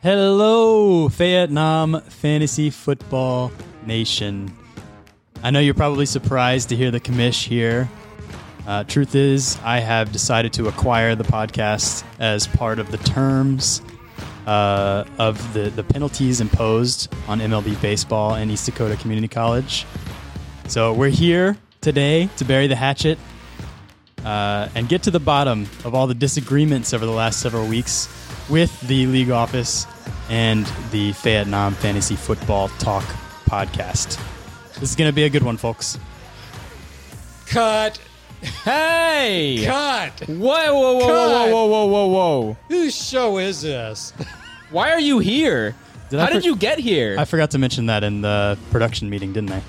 Hello, Vietnam Fantasy Football Nation. I know you're probably surprised to hear the commish here. Uh, truth is, I have decided to acquire the podcast as part of the terms uh, of the, the penalties imposed on MLB baseball and East Dakota Community College. So we're here today to bury the hatchet uh, and get to the bottom of all the disagreements over the last several weeks with the league office and the Vietnam Fantasy Football Talk podcast. This is going to be a good one, folks. Cut. Hey! Cut. Whoa, whoa, whoa, whoa, whoa, whoa, whoa, whoa! Whose show is this? Why are you here? Did How I did for- you get here? I forgot to mention that in the production meeting, didn't I?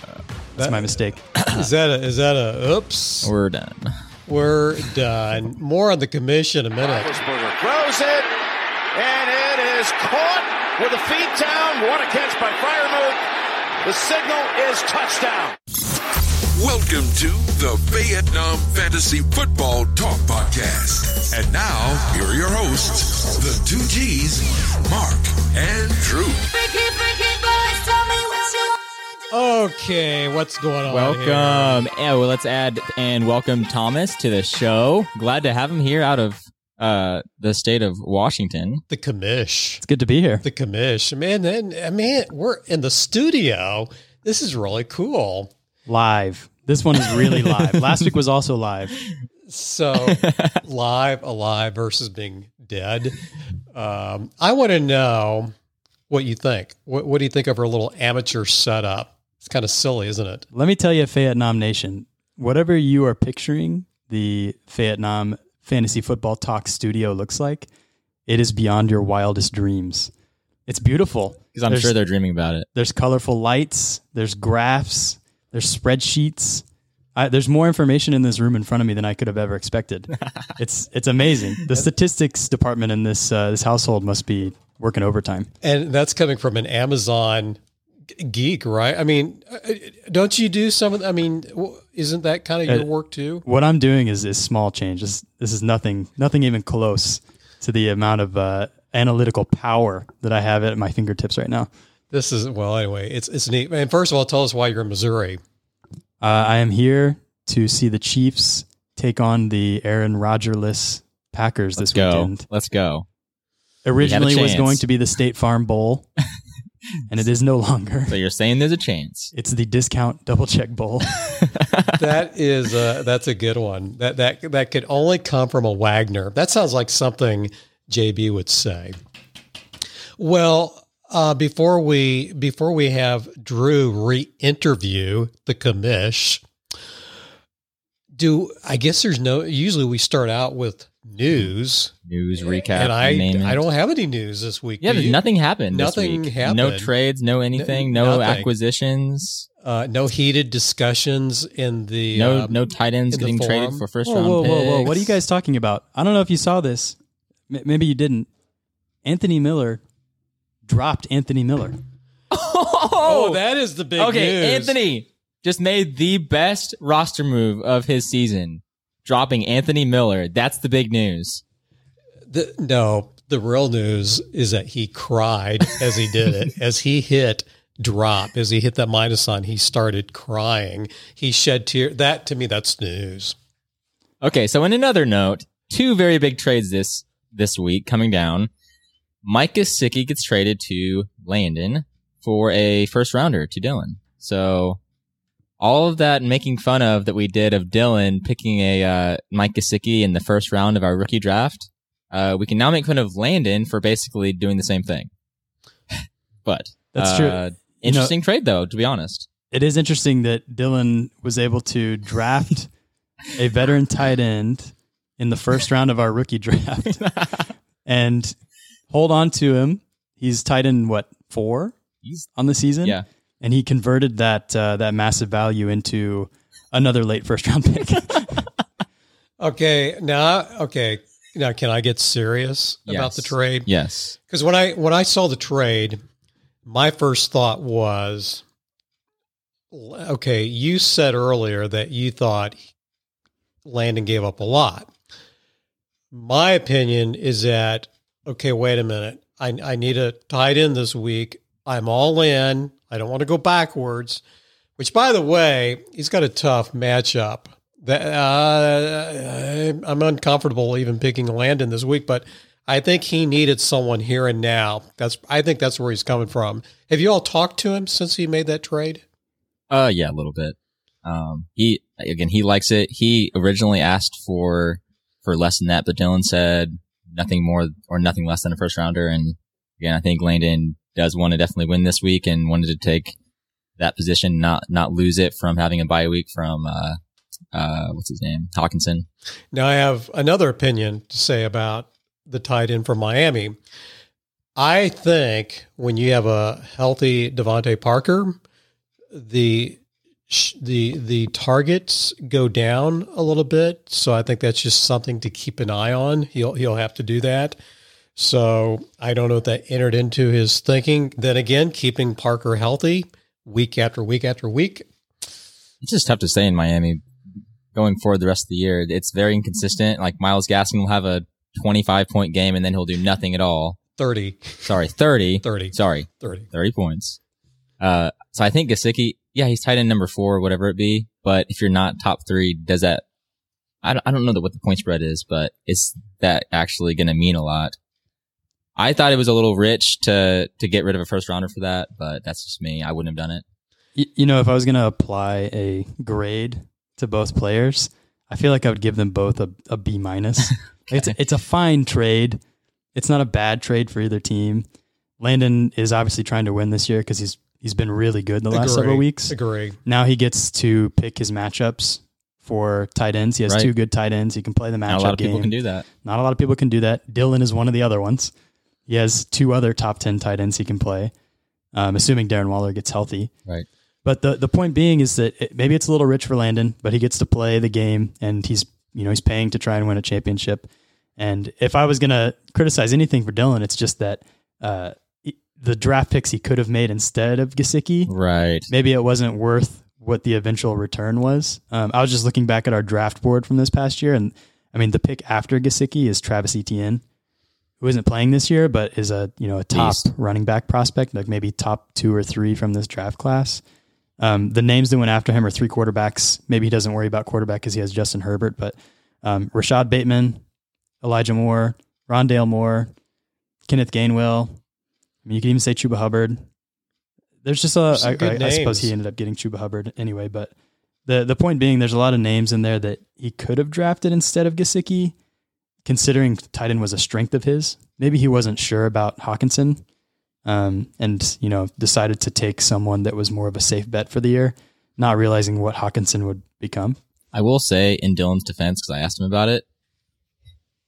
Uh, That's my mistake. Is that a is that a oops? We're done. We're done. More on the commission in a minute. Roethlisberger throws it, and it is caught with a feet down. What a catch by Freiermuth. The signal is touchdown. Welcome to the Vietnam Fantasy Football Talk Podcast. And now, here are your hosts, the two G's, Mark and Drew. Okay, what's going on? Welcome. Yeah, well, let's add and welcome Thomas to the show. Glad to have him here out of uh, the state of Washington. The commish. It's good to be here. The commish. Man, then I mean, we're in the studio. This is really cool. Live. This one is really live. Last week was also live. So live, alive versus being dead. Um, I want to know what you think. What, what do you think of our little amateur setup? It's kind of silly, isn't it? Let me tell you, Vietnam Nation, whatever you are picturing the Vietnam Fantasy Football Talk studio looks like, it is beyond your wildest dreams. It's beautiful. Because I'm There's- sure they're dreaming about it. There's colorful lights, there's graphs, there's spreadsheets. I, there's more information in this room in front of me than I could have ever expected. it's it's amazing. The statistics department in this uh, this household must be working overtime. And that's coming from an Amazon g- geek, right? I mean, uh, don't you do some of? I mean, isn't that kind of your Uh, work too? What I'm doing is is small change. This this is nothing nothing even close to the amount of uh, analytical power that I have at my fingertips right now. This is well, anyway. It's it's neat. And first of all, tell us why you're in Missouri. Uh, I am here to see the Chiefs take on the Aaron Rodgerless Packers Let's this go. weekend. Let's go. Originally was going to be the State Farm Bowl, and it is no longer. So you're saying there's a chance. It's the discount double check bowl. That is uh, that's a good one. That that that could only come from a Wagner. That sounds like something JB would say. Well, uh, before we before we have Drew re-interview the commish, do I guess there's no. Usually we start out with news, News recap. and I you name it. I don't have any news this week. Yeah, you? nothing happened. this Nothing week. happened. No trades. No anything. No nothing. acquisitions. Uh, no heated discussions in the No uh, no tight ends getting traded for first whoa, round whoa, whoa, whoa! What are you guys talking about? I don't know if you saw this. M- maybe you didn't. Anthony Miller dropped Anthony Miller. Oh, that is the big okay, news. Anthony just made the best roster move of his season, dropping Anthony Miller. That's the big news. The, no, the real news is that he cried as he did it. as he hit drop, as he hit that minus sign, he started crying. He shed tears. That to me, that's news. Okay, so in another note, two very big trades this this week coming down. Mike Gesicki gets traded to Landon for a first rounder to Dylan. So all of that making fun of that we did of Dylan picking a uh, Mike Gesicki in the first round of our rookie draft, uh, we can now make fun of Landon for basically doing the same thing. but That's true. uh, You know- Interesting trade though, to be honest. It is interesting that Dylan was able to draft a veteran tight end in the first round of our rookie draft and hold on to him. He's tight end what four He's on the season. yeah. And he converted that uh, that massive value into another late first round pick. Okay, now, okay, now can I get serious about the trade? Yes. Because when I when I saw the trade, my first thought was, okay, you said earlier that you thought Landon gave up a lot. My opinion is that okay, wait a minute. I, I need a tight end this week. I'm all in. I don't want to go backwards. Which, by the way, he's got a tough matchup. That uh, I'm uncomfortable even picking Landon this week, but I think he needed someone here and now. That's I think that's where he's coming from. Have you all talked to him since he made that trade? Uh, yeah, a little bit. Um, he again, he likes it. He originally asked for for less than that, but Dylan said nothing more or nothing less than a first rounder. And again, I think Landon does want to definitely win this week and wanted to take that position, not not lose it from having a bye week from uh, uh, what's his name, Hockenson. Now I have another opinion to say about the tight end from Miami. I think when you have a healthy DeVante Parker, the the the targets go down a little bit. So I think that's just something to keep an eye on. He'll he'll have to do that. So I don't know if that entered into his thinking. Then again, keeping Parker healthy week after week after week. It's just tough to say in Miami going forward the rest of the year. It's very inconsistent. Like Myles Gaskin will have a 25 point game and then he'll do nothing at all. 30, Sorry, 30. 30, Sorry, 30. 30 points. Uh, so I think Gesicki, yeah, he's tight end number four, whatever it be. But if you're not top three, does that, I don't, I don't know that what the point spread is, but is that actually going to mean a lot? I thought it was a little rich to, to get rid of a first rounder for that, but that's just me. I wouldn't have done it. Y- You know, if I was going to apply a grade to both players, I feel like I would give them both a, a B minus. It's it's a fine trade. It's not a bad trade for either team. Landon is obviously trying to win this year because he's he's been really good the last several weeks. Agree. Now he gets to pick his matchups for tight ends. He has Right. two good tight ends. He can play the matchup Not a lot of game. people can do that. Not a lot of people can do that. Dylan is one of the other ones. He has two other top 10 tight ends he can play, um, assuming Darren Waller gets healthy. Right. But the, the point being is that it, maybe it's a little rich for Landon, but he gets to play the game and he's, you know, he's paying to try and win a championship. And if I was going to criticize anything for Dylan, it's just that uh, the draft picks he could have made instead of Gesicki, Right. maybe it wasn't worth what the eventual return was. Um, I was just looking back at our draft board from this past year, and I mean the pick after Gesicki is Travis Etienne, who isn't playing this year, but is a you know a top running back prospect, like maybe top two or three from this draft class. Um, the names that went after him are three quarterbacks. Maybe he doesn't worry about quarterback because he has Justin Herbert, but um, Rashod Bateman, Elijah Moore, Rondale Moore, Kenneth Gainwell. I mean, you could even say Chuba Hubbard. There's just a. Some I, good I, I suppose he ended up getting Chuba Hubbard anyway, but the the point being, there's a lot of names in there that he could have drafted instead of Gesicki, considering tight end was a strength of his. Maybe he wasn't sure about Hockenson, um, and you know decided to take someone that was more of a safe bet for the year, not realizing what Hockenson would become. I will say in Dylan's defense, because I asked him about it,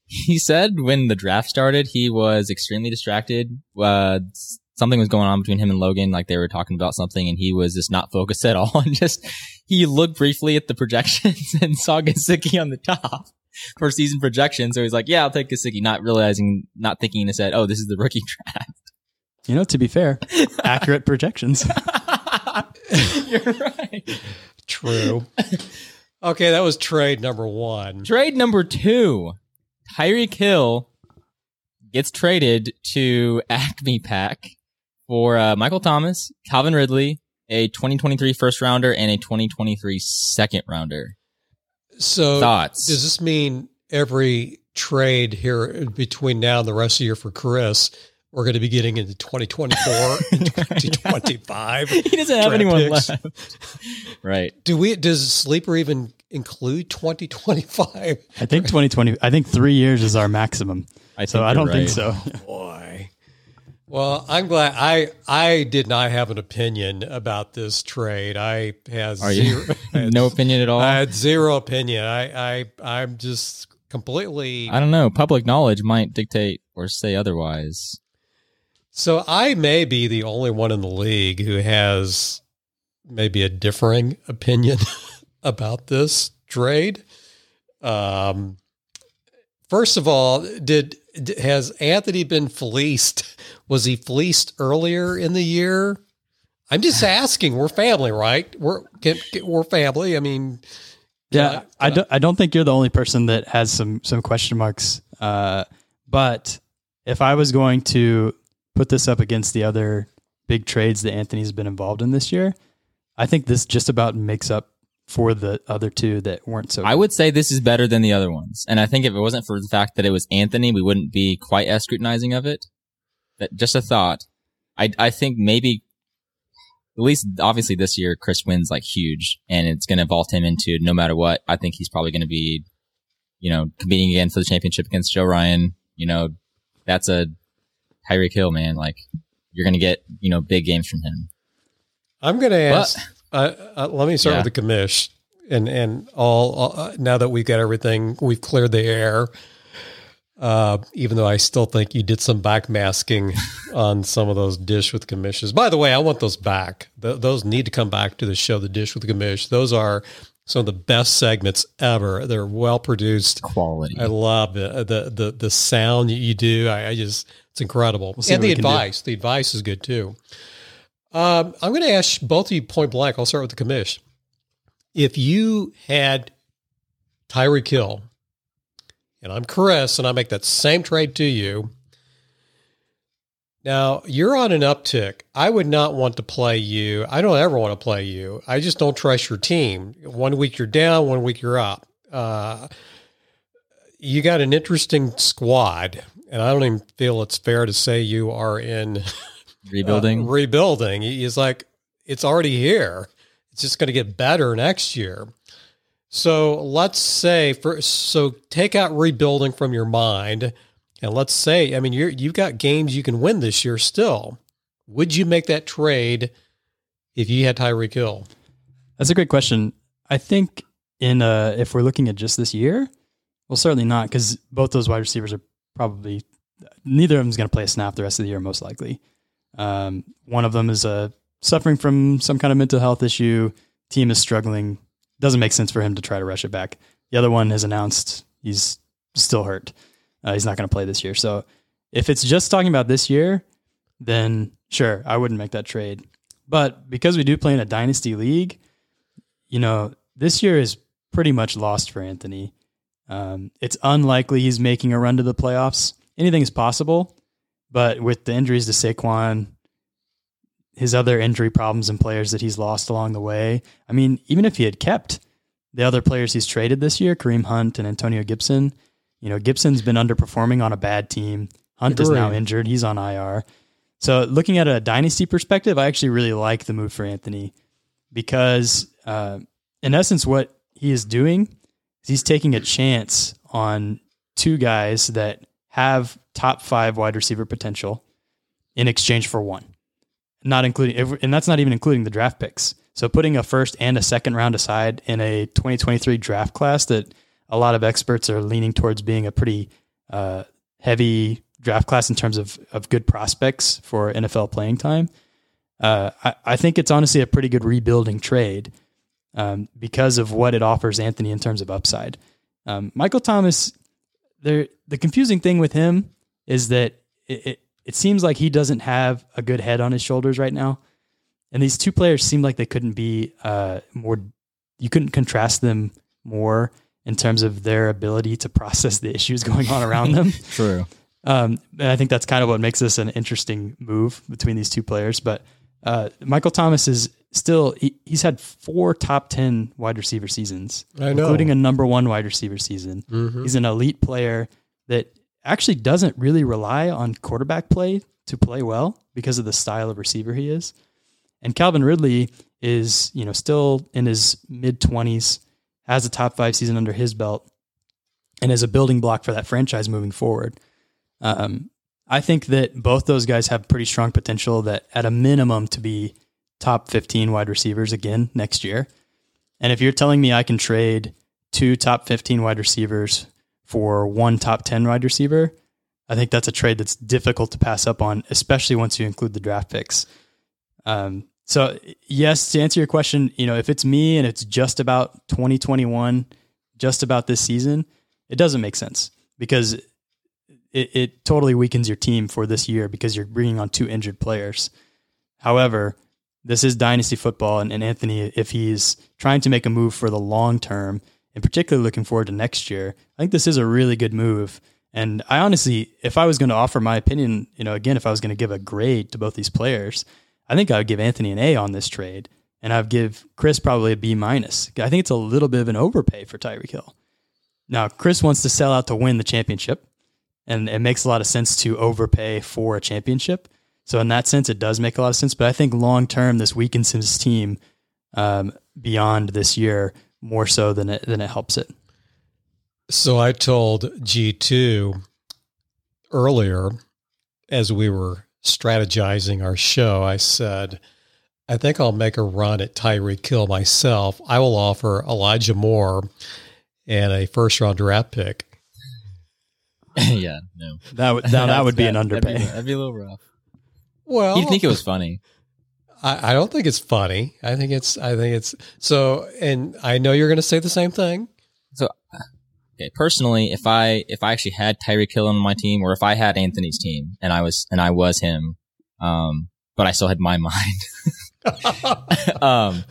he said when the draft started, he was extremely distracted. Uh, something was going on between him and Logan, like they were talking about something, and he was just not focused at all. And just he looked briefly at the projections and saw Gesicki on the top for season projections. So he's like, "Yeah, I'll take Gesicki," not realizing, not thinking, and said, "Oh, this is the rookie draft." You know, to be fair, accurate projections. You're right. True. okay, that was trade number one. Trade number two. Tyreek Hill gets traded to Acme Pack for uh, Michael Thomas, Calvin Ridley, a 2023 first rounder, and a 2023 second rounder. So Thoughts? does this mean every trade here between now and the rest of the year for Chris, we're going to be getting into 2024 and 2025? He doesn't have anyone picks. left. right. Do we, does Sleeper even include 2025? I think 2020. I think three years is our maximum. I So I don't think right. so. Boy. Well, I'm glad I I did not have an opinion about this trade. I had Are zero, had- no opinion at all? I had zero opinion. I I I'm just completely I don't know. Public knowledge might dictate or say otherwise. So I may be the only one in the league who has maybe a differing opinion about this trade. Um, first of all, did has Anthony been fleeced? Was he fleeced earlier in the year? I'm just asking. We're family, right? We're can, can- we're family. I mean, Yeah, I- I don't. I don't think you're the only person that has some some question marks. Uh, but if I was going to put this up against the other big trades that Anthony's been involved in this year, I think this just about makes up for the other two that weren't so. I would say this is better than the other ones. And I think if it wasn't for the fact that it was Anthony, we wouldn't be quite as scrutinizing of it. That just a thought. I I think maybe at least obviously this year Chris wins like huge and it's going to vault him into no matter what. I think he's probably going to be, you know, competing again for the championship against Joe Ryan. You know, that's a Tyreek Hill man. Like you're going to get you know big games from him. I'm going to ask. Uh, uh, let me start Yeah. with the commish, and and all. all uh, now that we've got everything, we've cleared the air. Uh, even though I still think you did some backmasking on some of those dish with commissions. By the way, I want those back. Th- those need to come back to the show. The dish with the commish. Those are some of the best segments ever. They're well produced. Quality. I love the the the, the sound you do. I, I just it's incredible. see and the we can do. advice. The advice is good too. Um, I'm going to ask both of you point blank. I'll start with the commish. If you had Tyreek Hill, and I'm Chris, and I make that same trade to you. Now you're on an uptick. I would not want to play you. I don't ever want to play you. I just don't trust your team. One week you're down, one week you're up. Uh, you got an interesting squad, and I don't even feel it's fair to say you are in Rebuilding. uh, rebuilding. He's like, it's already here. It's just going to get better next year. So let's say for so take out rebuilding from your mind, and let's say, I mean, you're you've got games you can win this year still. Would you make that trade if you had Tyreek Hill? That's a great question. I think in uh, if we're looking at just this year, well, certainly not because both those wide receivers are probably neither of them is going to play a snap the rest of the year, most likely. Um, one of them is uh, suffering from some kind of mental health issue. Team is struggling. Doesn't make sense for him to try to rush it back. The other one has announced he's still hurt. Uh, he's not going to play this year. So if it's just talking about this year, then sure, I wouldn't make that trade. But because we do play in a dynasty league, you know, this year is pretty much lost for Anthony. Um, it's unlikely he's making a run to the playoffs. Anything is possible, but with the injuries to Saquon, his other injury problems and players that he's lost along the way, I mean, even if he had kept the other players he's traded this year, Kareem Hunt and Antonio Gibson, you know, Gibson's been underperforming on a bad team. Hunt is now injured. He's on IR. So looking at a dynasty perspective, I actually really like the move for Anthony because, uh, in essence, what he is doing is he's taking a chance on two guys that have top five wide receiver potential in exchange for one, not including, and that's not even including the draft picks. So putting a first and a second round aside in a 2023 draft class that a lot of experts are leaning towards being a pretty uh, heavy draft class in terms of, of good prospects for NFL playing time. Uh, I, I think it's honestly a pretty good rebuilding trade um, because of what it offers Anthony in terms of upside. Um, Michael Thomas, there the confusing thing with him is that it, it, it seems like he doesn't have a good head on his shoulders right now. And these two players seem like they couldn't be uh, more, you couldn't contrast them more in terms of their ability to process the issues going on around them. True. Um, and I think that's kind of what makes this an interesting move between these two players. But uh, Michael Thomas is still, he, he's had four top 10 wide receiver seasons, I know. including a number one wide receiver season. Mhm. He's an elite player that actually doesn't really rely on quarterback play to play well because of the style of receiver he is. And Calvin Ridley is, you know, still in his mid 20s, has a top five season under his belt, and is a building block for that franchise moving forward. Um, I think that both those guys have pretty strong potential that at a minimum to be top 15 wide receivers again next year. And if you're telling me I can trade two top 15 wide receivers for one top 10 wide receiver, I think that's a trade that's difficult to pass up on, especially once you include the draft picks. Um, so yes, to answer your question, you know, if it's me and it's just about 2021, just about this season, it doesn't make sense because it, it totally weakens your team for this year because you're bringing on two injured players. However, this is dynasty football, and, and Anthony, if he's trying to make a move for the long term, and particularly looking forward to next year, I think this is a really good move. And I honestly, if I was going to offer my opinion, you know, again, if I was going to give a grade to both these players, I think I would give Anthony an A on this trade, and I'd give Chris probably a B minus. I think it's a little bit of an overpay for Tyreek Hill. Now, Chris wants to sell out to win the championship, and it makes a lot of sense to overpay for a championship. So in that sense, it does make a lot of sense. But I think long term, this weakens his team um, beyond this year more so than it than it helps it. So I told G2 earlier as we were strategizing our show, I said, I think I'll make a run at Tyreek Hill myself. I will offer Elijah Moore and a first round draft pick. yeah, no. That would now that would be an That'd be- underpay. That'd be, a little rough. Well, You'd think it was funny. I, I don't think it's funny. I think it's, I think it's so, and I know you're going to say the same thing. So, okay, personally, if I if I actually had Tyreek Hill on my team, or if I had Anthony's team, and I was and I was him, um, but I still had my mind. um,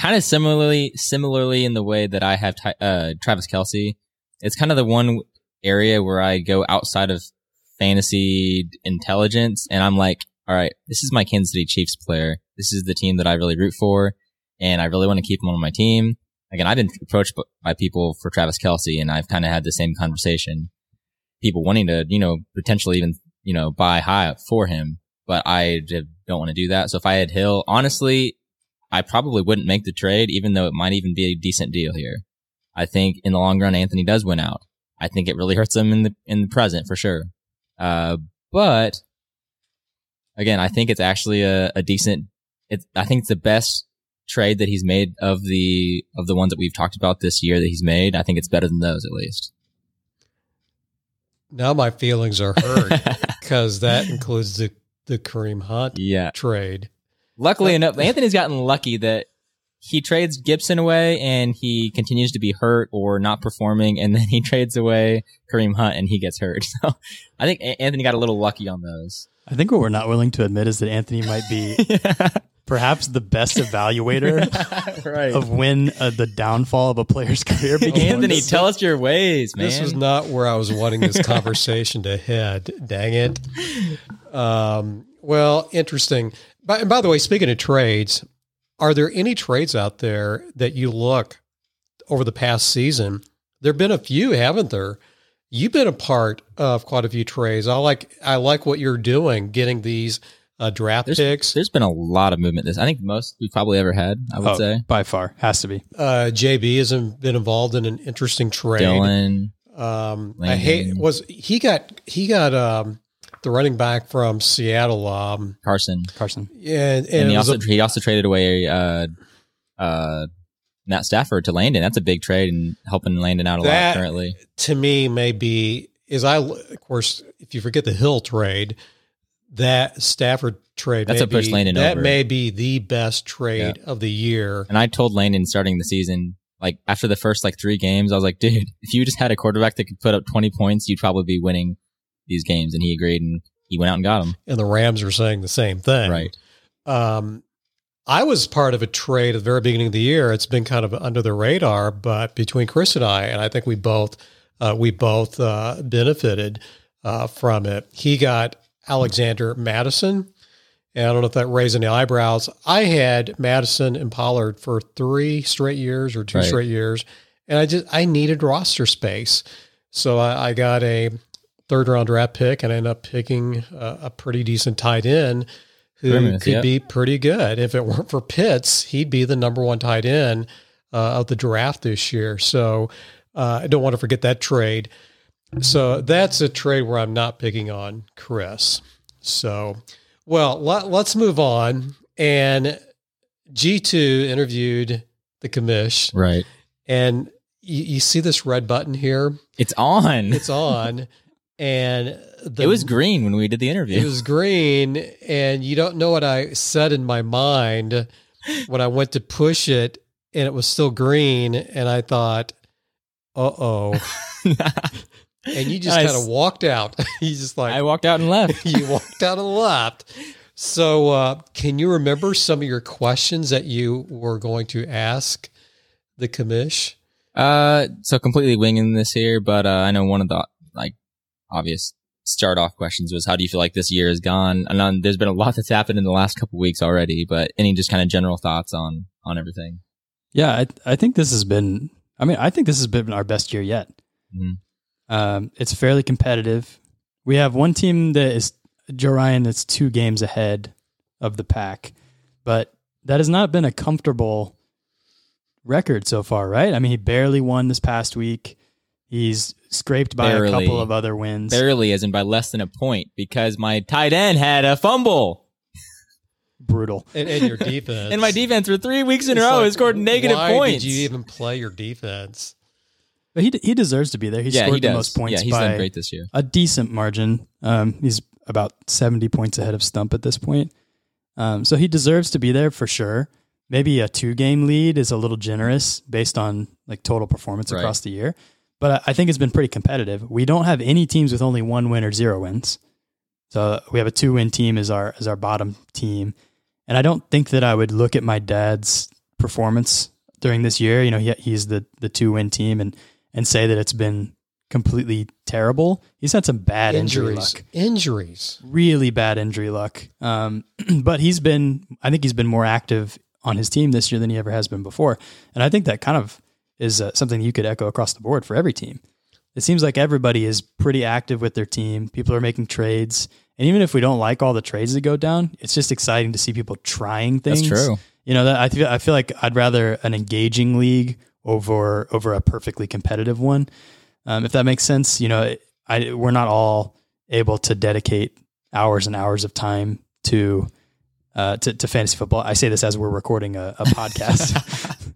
kind of similarly, similarly in the way that I have uh, Travis Kelce. It's kind of the one area where I go outside of fantasy intelligence, and I'm like, all right, this is my Kansas City Chiefs player. This is the team that I really root for, and I really want to keep him on my team. Again, I've been approached by people for Travis Kelce, and I've kind of had the same conversation. People wanting to, you know, potentially even, you know, buy high for him, but I don't want to do that. So if I had Hill, honestly, I probably wouldn't make the trade, even though it might even be a decent deal here. I think in the long run, Anthony does win out. I think it really hurts him in the in the present for sure. Uh, but again, I think it's actually a, a decent. It's I think it's the best trade that he's made of the of the ones that we've talked about this year that he's made. I think it's better than those at least. Now my feelings are hurt because that includes the, the Kareem Hunt Yeah. trade. Luckily enough, Anthony's gotten lucky that he trades Gibson away and he continues to be hurt or not performing, and then he trades away Kareem Hunt and he gets hurt. So I think Anthony got a little lucky on those. I think what we're not willing to admit is that Anthony might be perhaps the best evaluator right. of when uh, the downfall of a player's career began. Anthony, tell us your ways, man. This was not where I was wanting this conversation to head. Dang it. Um, well, interesting. By, and by the way, speaking of trades, are there any trades out there that you look over the past season? There have been a few, haven't there? You've been a part of quite a few trades. I like I like what you're doing, getting these uh, draft There's, picks. there's been a lot of movement. This I think most we've probably ever had. I would Oh, say by far has to be. Uh, JB has been involved in an interesting trade. Dylan. Um, I hate was he got he got um, the running back from Seattle. Um, Carson, Carson. and, and, and, he also a- he also traded away uh, uh, Matt Stafford to Landon. That's a big trade and helping Landon out a That- lot currently. to me maybe is I of course if you forget the Hill trade, that Stafford trade That's a push Landon that over. may be the best trade of the year. And I told Landon starting the season, like after the first like three games, I was like, dude, if you just had a quarterback that could put up 20 points, you'd probably be winning these games. And he agreed and he went out and got him. And the Rams are saying the same thing. Right. Um, I was part of a trade at the very beginning of the year. It's been kind of under the radar, but between Chris and I, and I think we both uh, we both uh, benefited uh, from it. He got Alexander Mattison, and I don't know if that raised any eyebrows. I had Mattison and Pollard for three straight years or two Right. straight years, and I just I needed roster space, so I, I got a third round draft pick, and I ended up picking a, a pretty decent tight end who could yep. be pretty good. If it weren't for Pitts, he'd be the number one tight end uh, of the draft this year. So uh, I don't want to forget that trade. So that's a trade where I'm not picking on Chris. So, well, let, let's move on. And G2 interviewed the commish, Right. and you, you see this red button here. It's on. It's on, and the, it was green when we did the interview. it was green, and you don't know what I said in my mind when I went to push it, and it was still green, and I thought, "Uh oh," and you just kind of walked out. you just like I walked out and left. you walked out and left. So, uh, can you remember some of your questions that you were going to ask the commish? Uh, so completely winging this here, but uh, I know one of the like obvious start off questions was how do you feel like this year has gone? And um, there's been a lot that's happened in the last couple weeks already, but any just kind of general thoughts on on everything? Yeah, I, I think this has been. I mean, I think this has been our best year yet. Mhm. Um, it's fairly competitive. We have one team that is Joe Ryan that's two games ahead of the pack, but that has not been a comfortable record so far, right? I mean, he barely won this past week. He's scraped by a couple of other wins. Barely, as in by less than a point, because my tight end had a fumble, Brutal. And, and your defense. and my defense for three weeks in a row like, has scored negative why points. Did you even play your defense? But he he deserves to be there. He yeah, scored he the most points yeah, he's by done great this year. a decent margin. Um, he's about 70 points ahead of Stump at this point. Um, so he deserves to be there for sure. Maybe a two game lead is a little generous based on like total performance Right. across the year. But I, think it's been pretty competitive. We don't have any teams with only one win or zero wins. So we have a two win team as our as our bottom team. And I don't think that I would look at my dad's performance during this year. You know, he, he's the the two win team and and say that it's been completely terrible. He's had some bad injury Injuries. luck, Injuries. really bad injury luck. Um, but he's been, I think he's been more active on his team this year than he ever has been before, and I think that kind of is uh, something you could echo across the board for every team. It seems like everybody is pretty active with their team. People are making trades, and even if we don't like all the trades that go down, it's just exciting to see people trying things. That's true. You know, that I feel I feel like I'd rather an engaging league over over a perfectly competitive one. Um, if that makes sense, you know, I we're not all able to dedicate hours and hours of time to uh, to, to fantasy football. I say this as we're recording a, a podcast,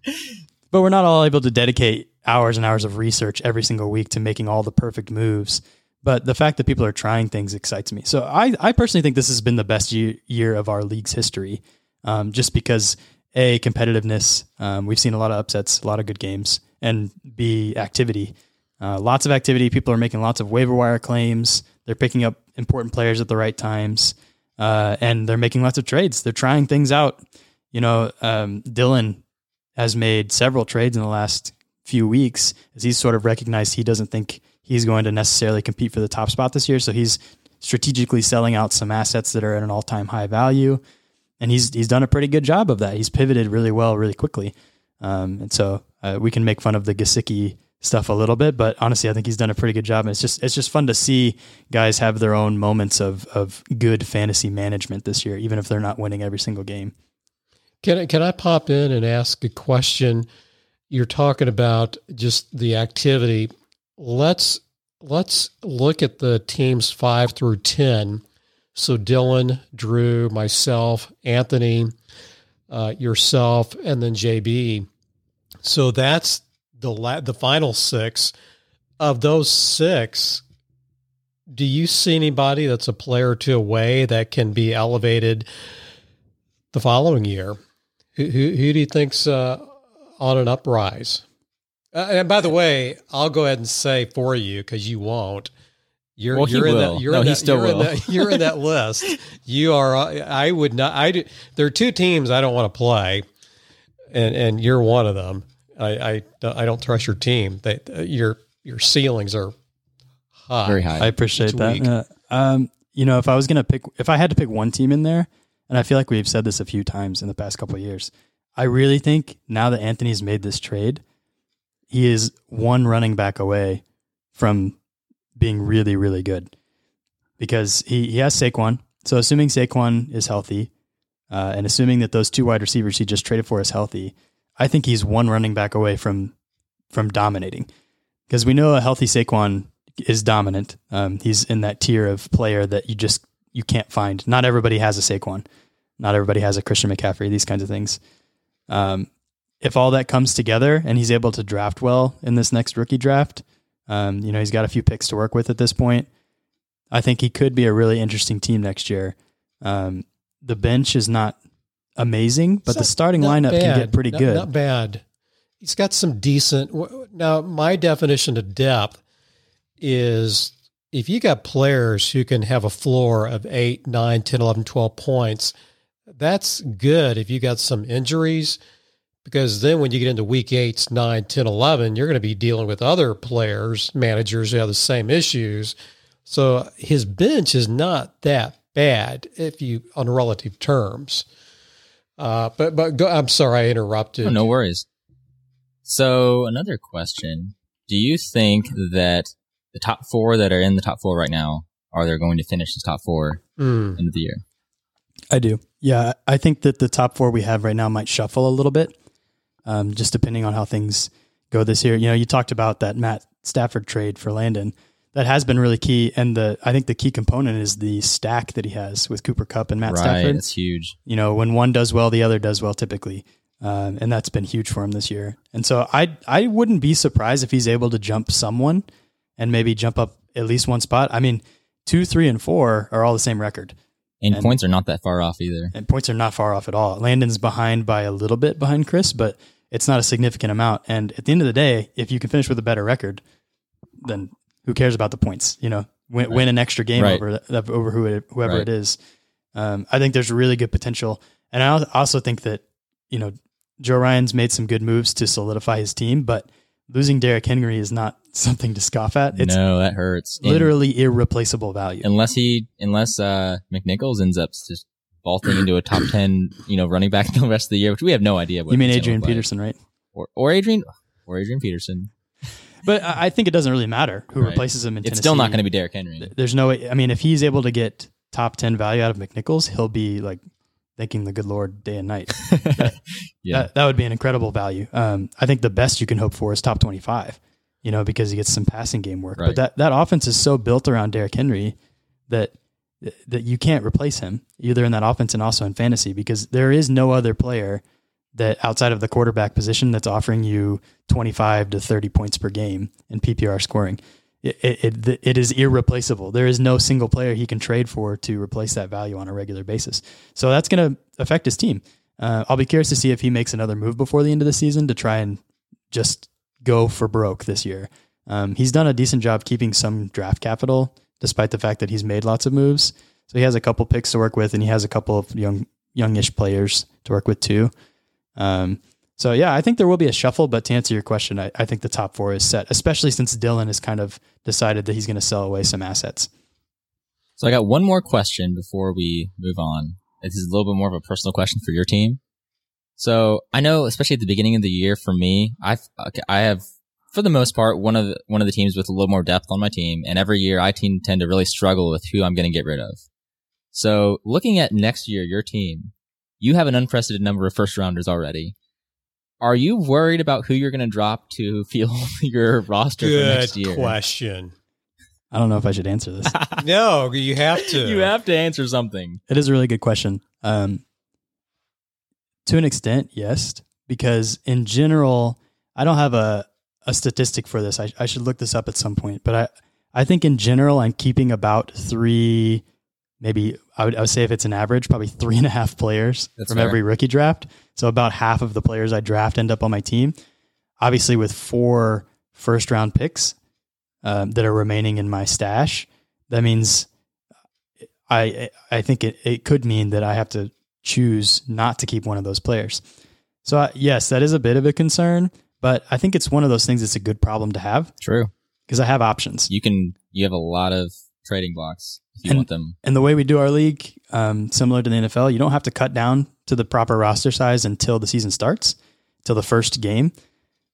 but we're not all able to dedicate hours and hours of research every single week to making all the perfect moves. But the fact that people are trying things excites me. So I, I personally think this has been the best year, year of our league's history, um, just because a competitiveness. Um, we've seen a lot of upsets, a lot of good games, and b activity. Uh, lots of activity. People are making lots of waiver wire claims. They're picking up important players at the right times, uh, and they're making lots of trades. They're trying things out. You know, um, Dylan has made several trades in the last few weeks as he's sort of recognized he doesn't think he's going to necessarily compete for the top spot this year. So he's strategically selling out some assets that are at an all time high value. And he's he's done a pretty good job of that. He's pivoted really well, really quickly. Um, and so uh, we can make fun of the Gesicki stuff a little bit, but honestly, I think he's done a pretty good job. And it's just it's just fun to see guys have their own moments of of good fantasy management this year, even if they're not winning every single game. Can I, can I pop in and ask a question? You're talking about just the activity. Let's let's look at the teams five through ten. So Dylan, Drew, myself, Anthony, uh, yourself, and then JB. So that's the la- the final six. Of those six, do you see anybody that's a player or two away that can be elevated the following year? Who, who, who do you think's uh, on an uprise? Uh, and by the way, I'll go ahead and say for you because you won't. You're, Well, he you're in will. that. You're No, in he that, still you're In will. that, you're in that list. You are. uh, I would not. I. do- There are two teams I don't want to play, and and you're one of them. I I, I don't trust your team. They, your your ceilings are high. Very high. I appreciate Each that. Uh, um, you know, if I was gonna pick, if I had to pick one team in there, and I feel like we've said this a few times in the past couple of years, I really think now that Anthony's made this trade, he is one running back away from being really, really good because he, he has Saquon. So assuming Saquon is healthy, uh, and assuming that those two wide receivers he just traded for is healthy, I think he's one running back away from from dominating because we know a healthy Saquon is dominant. Um, he's in that tier of player that you just you can't find. Not everybody has a Saquon. Not everybody has a Christian McCaffrey. These kinds of things. Um, if all that comes together and he's able to draft well in this next rookie draft, um, you know he's got a few picks to work with at this point. I think he could be a really interesting team next year. Um, the bench is not amazing, but the starting not lineup can get pretty Not- good. Not bad. He's got some decent. Now, my definition of depth is if you got players who can have a floor of 8, 9, 10, 11, 12 points, that's good if you got some injuries. Because then when you get into week 8, 9, 10, 11, you're going to be dealing with other players, managers who have the same issues. So his bench is not that bad if you on relative terms. Uh, but but go, I'm sorry I interrupted. Oh, no worries. So another question: Do you think that the top four that are in the top four right now are they going to finish the top four Mm. end of the year? I do. Yeah, I think that the top four we have right now might shuffle a little bit, um, just depending on how things go this year. You know, you talked about that Matt Stafford trade for Landon. That has been really key, and the I think the key component is the stack that he has with Cooper Kupp and Matt right, Stafford. it's huge. you know, when one does well, the other does well typically. Um, and that's been huge for him this year. And so I I wouldn't be surprised if he's able to jump someone and maybe jump up at least one spot. I mean, two, three, and four are all the same record. And, And- points are not that far off either. And points are not far off at all. Landon's behind by a little bit behind Chris, but it's not a significant amount. And at the end of the day, if you can finish with a better record, then who cares about the points? You know, win, win an extra game Right. over over who it, whoever Right. it is. Um, I think there's really good potential, and I also think that you know Joe Ryan's made some good moves to solidify his team, but losing Derrick Henry is not something to scoff at. It's no, that hurts. And literally irreplaceable value. unless he, unless uh, McNichols ends up just vaulting into a top ten, you know, running back the rest of the year, which we have no idea. What you mean Adrian. Peterson, right? or or Adrian or Adrian Peterson? But I think it doesn't really matter who Right. replaces him in It's still not going to be Derrick Henry. There's no way. I mean, if he's able to get top 10 value out of McNichols, he'll be like thanking the good Lord day and night. yeah, That, that would be an incredible value. Um, I think the best you can hope for is top 25, you know, because he gets some passing game work. Right. But that, that offense is so built around Derrick Henry that that you can't replace him either in that offense and also in fantasy because there is no other player that outside of the quarterback position that's offering you 25 to 30 points per game in PPR scoring. It, it, it, is irreplaceable. There is no single player he can trade for to replace that value on a regular basis. So that's going to affect his team. Uh, I'll be curious to see if he makes another move before the end of the season to try and just go for broke this year. Um, he's done a decent job keeping some draft capital, despite the fact that he's made lots of moves. So he has a couple picks to work with, and he has a couple of young, youngish players to work with too. Um, so yeah, I think there will be a shuffle. But to answer your question, I, I think the top four is set, especially since Dylan has kind of decided that he's going to sell away some assets. So I got one more question before we move on. This is a little bit more of a personal question for your team. So I know, especially at the beginning of the year, for me, I've I have for the most part one of the, one of the teams with a little more depth on my team, and every year I tend to really struggle with who I'm going to get rid of. So looking at next year, your team, you have an unprecedented number of first rounders already. Are you worried about who you're going to drop to field your roster for next Good year? question. I don't know if I should answer this. No, you have to. You have to answer something. It is a really good question. Um, to an extent, yes, because in general, I don't have a, a statistic for this. I, I should look this up at some point, but I, I think in general, I'm keeping about three, maybe I would, I would say if it's an average, probably three and a half players That's from fair. every rookie draft. So about half of the players I draft end up on my team. Obviously, with four first round picks um, that are remaining in my stash, that means I I think it, it could mean that I have to choose not to keep one of those players. So uh, yes, that is a bit of a concern, but I think it's one of those things that's a good problem to have True. because I have options. you can you have a lot of trading blocks you And- want them. And the way we do our league, um, similar to the NFL, you don't have to cut down to the proper roster size until the season starts, till the first game.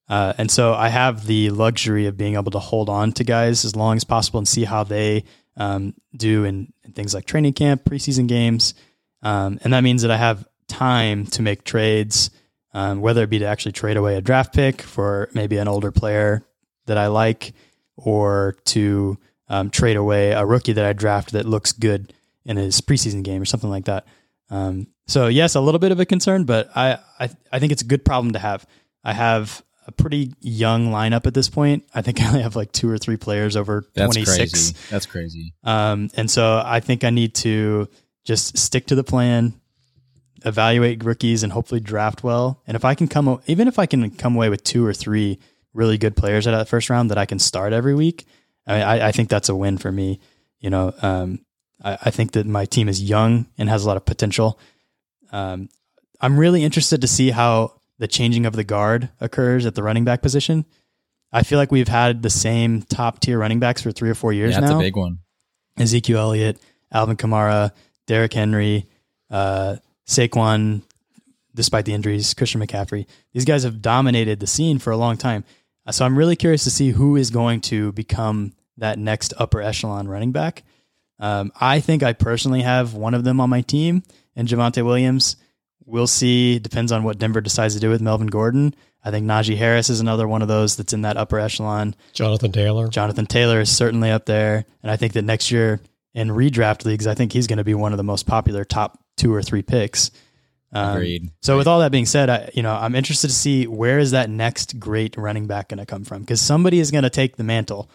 Uh, and so I have the luxury of being able to hold on to guys as long as possible and see how they um, do in, in things like training camp, preseason games. Um, and that means that I have time to make trades, um, whether it be to actually trade away a draft pick for maybe an older player that I like, or to um, trade away a rookie that I draft that looks good in his preseason game or something like that. Um, so yes, a little bit of a concern, but I, I I think it's a good problem to have. I have a pretty young lineup at this point. I think I only have like two or three players over That's 26. crazy. That's crazy. Um, and so I think I need to just stick to the plan, evaluate rookies, and hopefully draft well. And if I can come, even if I can come away with two or three really good players out of that first round that I can start every week, I, mean, I, I think that's a win for me. You know, um, I, I think that my team is young and has a lot of potential. Um, I'm really interested to see how the changing of the guard occurs at the running back position. I feel like we've had the same top tier running backs for three or four years Yeah, that's now a big one. Ezekiel Elliott, Alvin Kamara, Derrick Henry, uh, Saquon, despite the injuries, Christian McCaffrey. These guys have dominated the scene for a long time. Uh, So I'm really curious to see who is going to become that next upper echelon running back. Um, I think I personally have one of them on my team, and Javonte Williams. We'll see. Depends on what Denver decides to do with Melvin Gordon. I think Najee Harris is another one of those that's in that upper echelon. Jonathan Taylor. Jonathan Taylor is certainly up there. And I think that next year in redraft leagues, I think he's going to be one of the most popular top two or three picks. Um, Agreed. So with all that being said, I, you know, I'm interested to see where is that next great running back going to come from? Because somebody is going to take the mantle.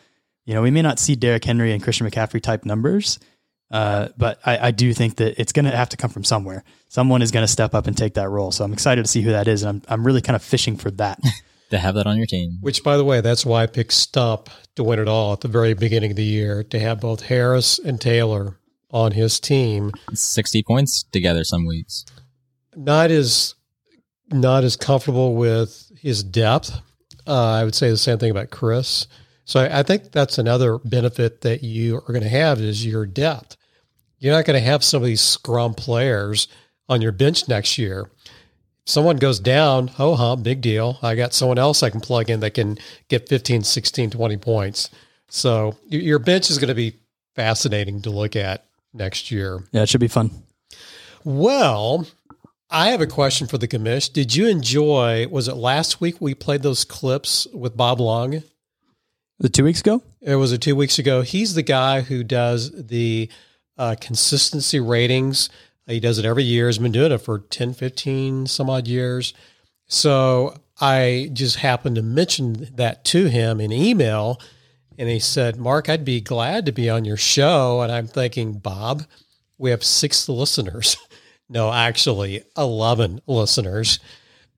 You know, we may not see Derrick Henry and Christian McCaffrey type numbers, uh, but I, I do think that it's going to have to come from somewhere. Someone is going to step up and take that role. So I'm excited to see who that is, and I'm I'm really kind of fishing for that. To have that on your team. Which, by the way, that's why I picked Stump to win it all at the very beginning of the year to have both Harris and Taylor on his team. 60 points together some weeks. Not as not as comfortable with his depth. Uh, I would say the same thing about Chris. So I, I think that's another benefit that you are going to have is your depth. You're not going to have some of these scrum players on your bench next year. If someone goes down, oh, huh, big deal. I got someone else I can plug in that can get 15, 16, 20 points. So your bench is going to be fascinating to look at next year. yeah, it should be fun. Well, I have a question for the commish. Did you enjoy? Was it last week we played those clips with Bob Long? The two weeks ago, It was it two weeks ago. He's the guy who does the uh, consistency ratings. He does it every year. He's been doing it for 10, 15, some odd years. So I just happened to mention that to him in email. And he said, Mark, I'd be glad to be on your show. And I'm thinking, Bob, we have six listeners. no, actually, 11 listeners.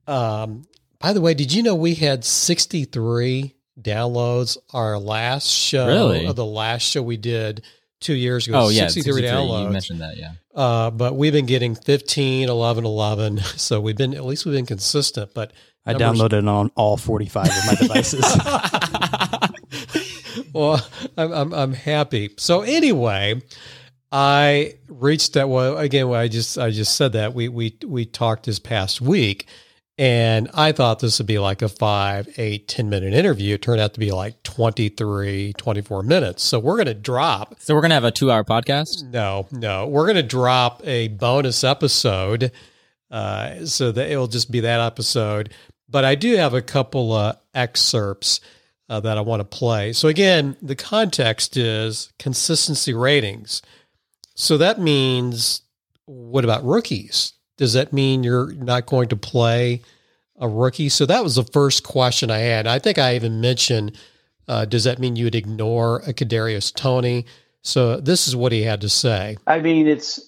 Um, by the way, did you know we had 63 downloads our last show Really? of the last show we did two years ago? Oh, yeah. 63, 63. downloads. You mentioned that, yeah. Uh, but we've been getting 15, 11, 11. So we've been, at least we've been consistent. But I numbers- downloaded on all 45 of my devices. well, I'm, I'm, I'm happy. So anyway, I reached that. Well, again, I just, I just said that we, we, we talked this past week and I thought this would be like a five, eight, 10 minute interview. It turned out to be like 23, 24 minutes. So we're going to drop So we're going to have a two hour podcast. No, no. We're going to drop a bonus episode uh, so that it'll just be that episode. But I do have a couple uh, excerpts uh, that I want to play. So, again, the context is consistency ratings. So that means what about rookies? Does that mean you're not going to play a rookie? So that was the first question I had. I think I even mentioned uh, does that mean you would ignore a Kadarius Toney? So this is what he had to say. I mean, it's.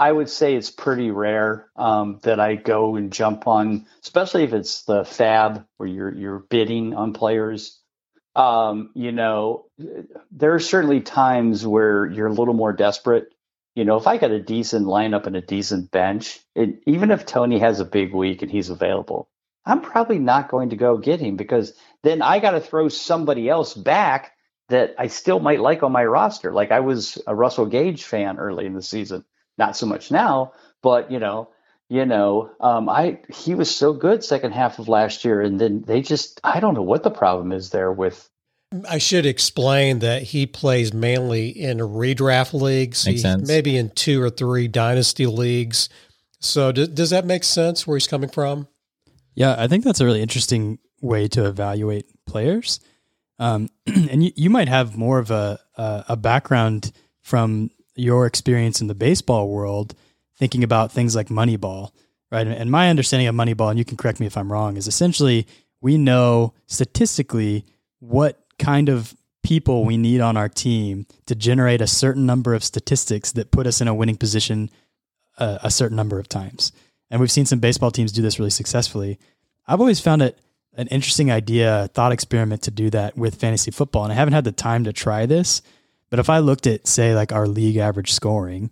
I would say it's pretty rare um, that I go and jump on, especially if it's the FAAB where you're you're bidding on players. Um, you know, there are certainly times where you're a little more desperate. You know, if I got a decent lineup and a decent bench, it, even if Toney has a big week and he's available, I'm probably not going to go get him because then I got to throw somebody else back that I still might like on my roster. Like I was a Russell Gage fan early in the season, not so much now, but you know, you know, um, I he was so good second half of last year, and then they just I don't know what the problem is there with. I should explain that he plays mainly in redraft leagues, Makes He- sense. maybe in two or three dynasty leagues. So d- does that make sense where he's coming from? Yeah, I think that's a really interesting way to evaluate players. Um, and you, you might have more of a, a a background from your experience in the baseball world, thinking about things like Moneyball, right? And my understanding of Moneyball, and you can correct me if I'm wrong, is essentially we know statistically what kind of people we need on our team to generate a certain number of statistics that put us in a winning position a, a certain number of times. And we've seen some baseball teams do this really successfully. I've always found it an interesting idea, thought experiment to do that with fantasy football. And I haven't had the time to try this. But if I looked at, say, like our league average scoring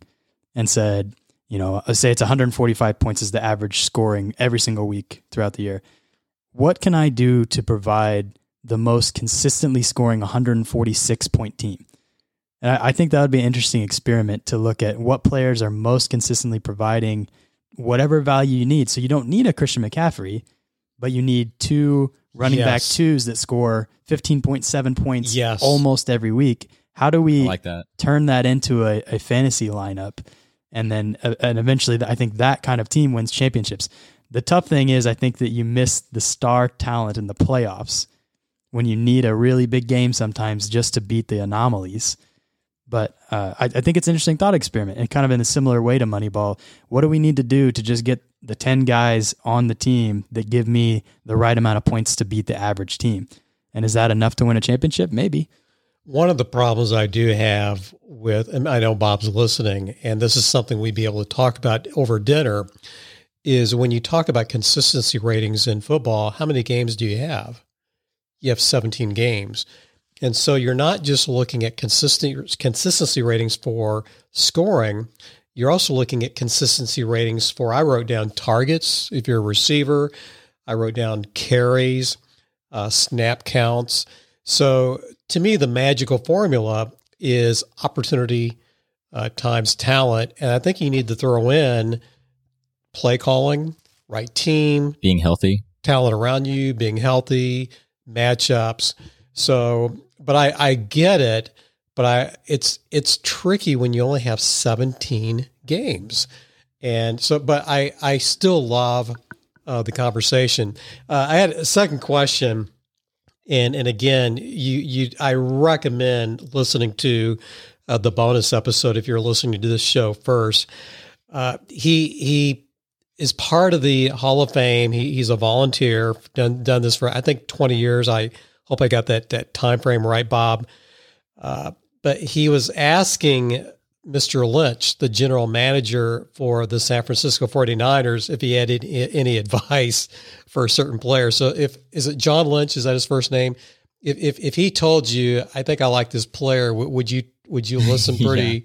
and said, you know, uh, say it's 145 points is the average scoring every single week throughout the year, what can I do to provide the most consistently scoring 146 point team? And I, I think that would be an interesting experiment to look at what players are most consistently providing whatever value you need. So you don't need a Christian McCaffrey, but you need two running back twos that score 15.7 points Yes. almost every week. How do we like that. turn that into a, a fantasy lineup? And then, uh, and eventually, I think that kind of team wins championships. The tough thing is, I think that you miss the star talent in the playoffs when you need a really big game sometimes just to beat the anomalies. But uh, I, I think it's an interesting thought experiment and kind of in a similar way to Moneyball. What do we need to do to just get the 10 guys on the team that give me the right amount of points to beat the average team? And is that enough to win a championship? Maybe. One of the problems I do have with, and I know Bob's listening, and this is something we'd be able to talk about over dinner, is when you talk about consistency ratings in football, how many games do you have? You have 17 games. And so you're not just looking at consistent consistency ratings for scoring, you're also looking at consistency ratings for I wrote down targets if you're a receiver, I wrote down carries, uh, snap counts. So to me, the magical formula is opportunity uh, times talent, and I think you need to throw in play calling, right team, Being healthy. talent around you, being healthy, matchups. So, but I I get it, but I it's it's tricky when you only have 17 games. And so but I I still love uh, the conversation. Uh, I had a second question and and again, you you I recommend listening to uh, the bonus episode if you're listening to this show first. Uh, he he is part of the Hall of Fame. He, he's a volunteer. Done done this for I think 20 years. I hope I got that that time frame right, Bob. Uh, but he was asking Mr. Lynch, the general manager for the San Francisco 49ers, if he had any, any advice for a certain player. So if is it John Lynch? Is that his first name? If if, if he told you, I think I like this player, would you would you listen pretty,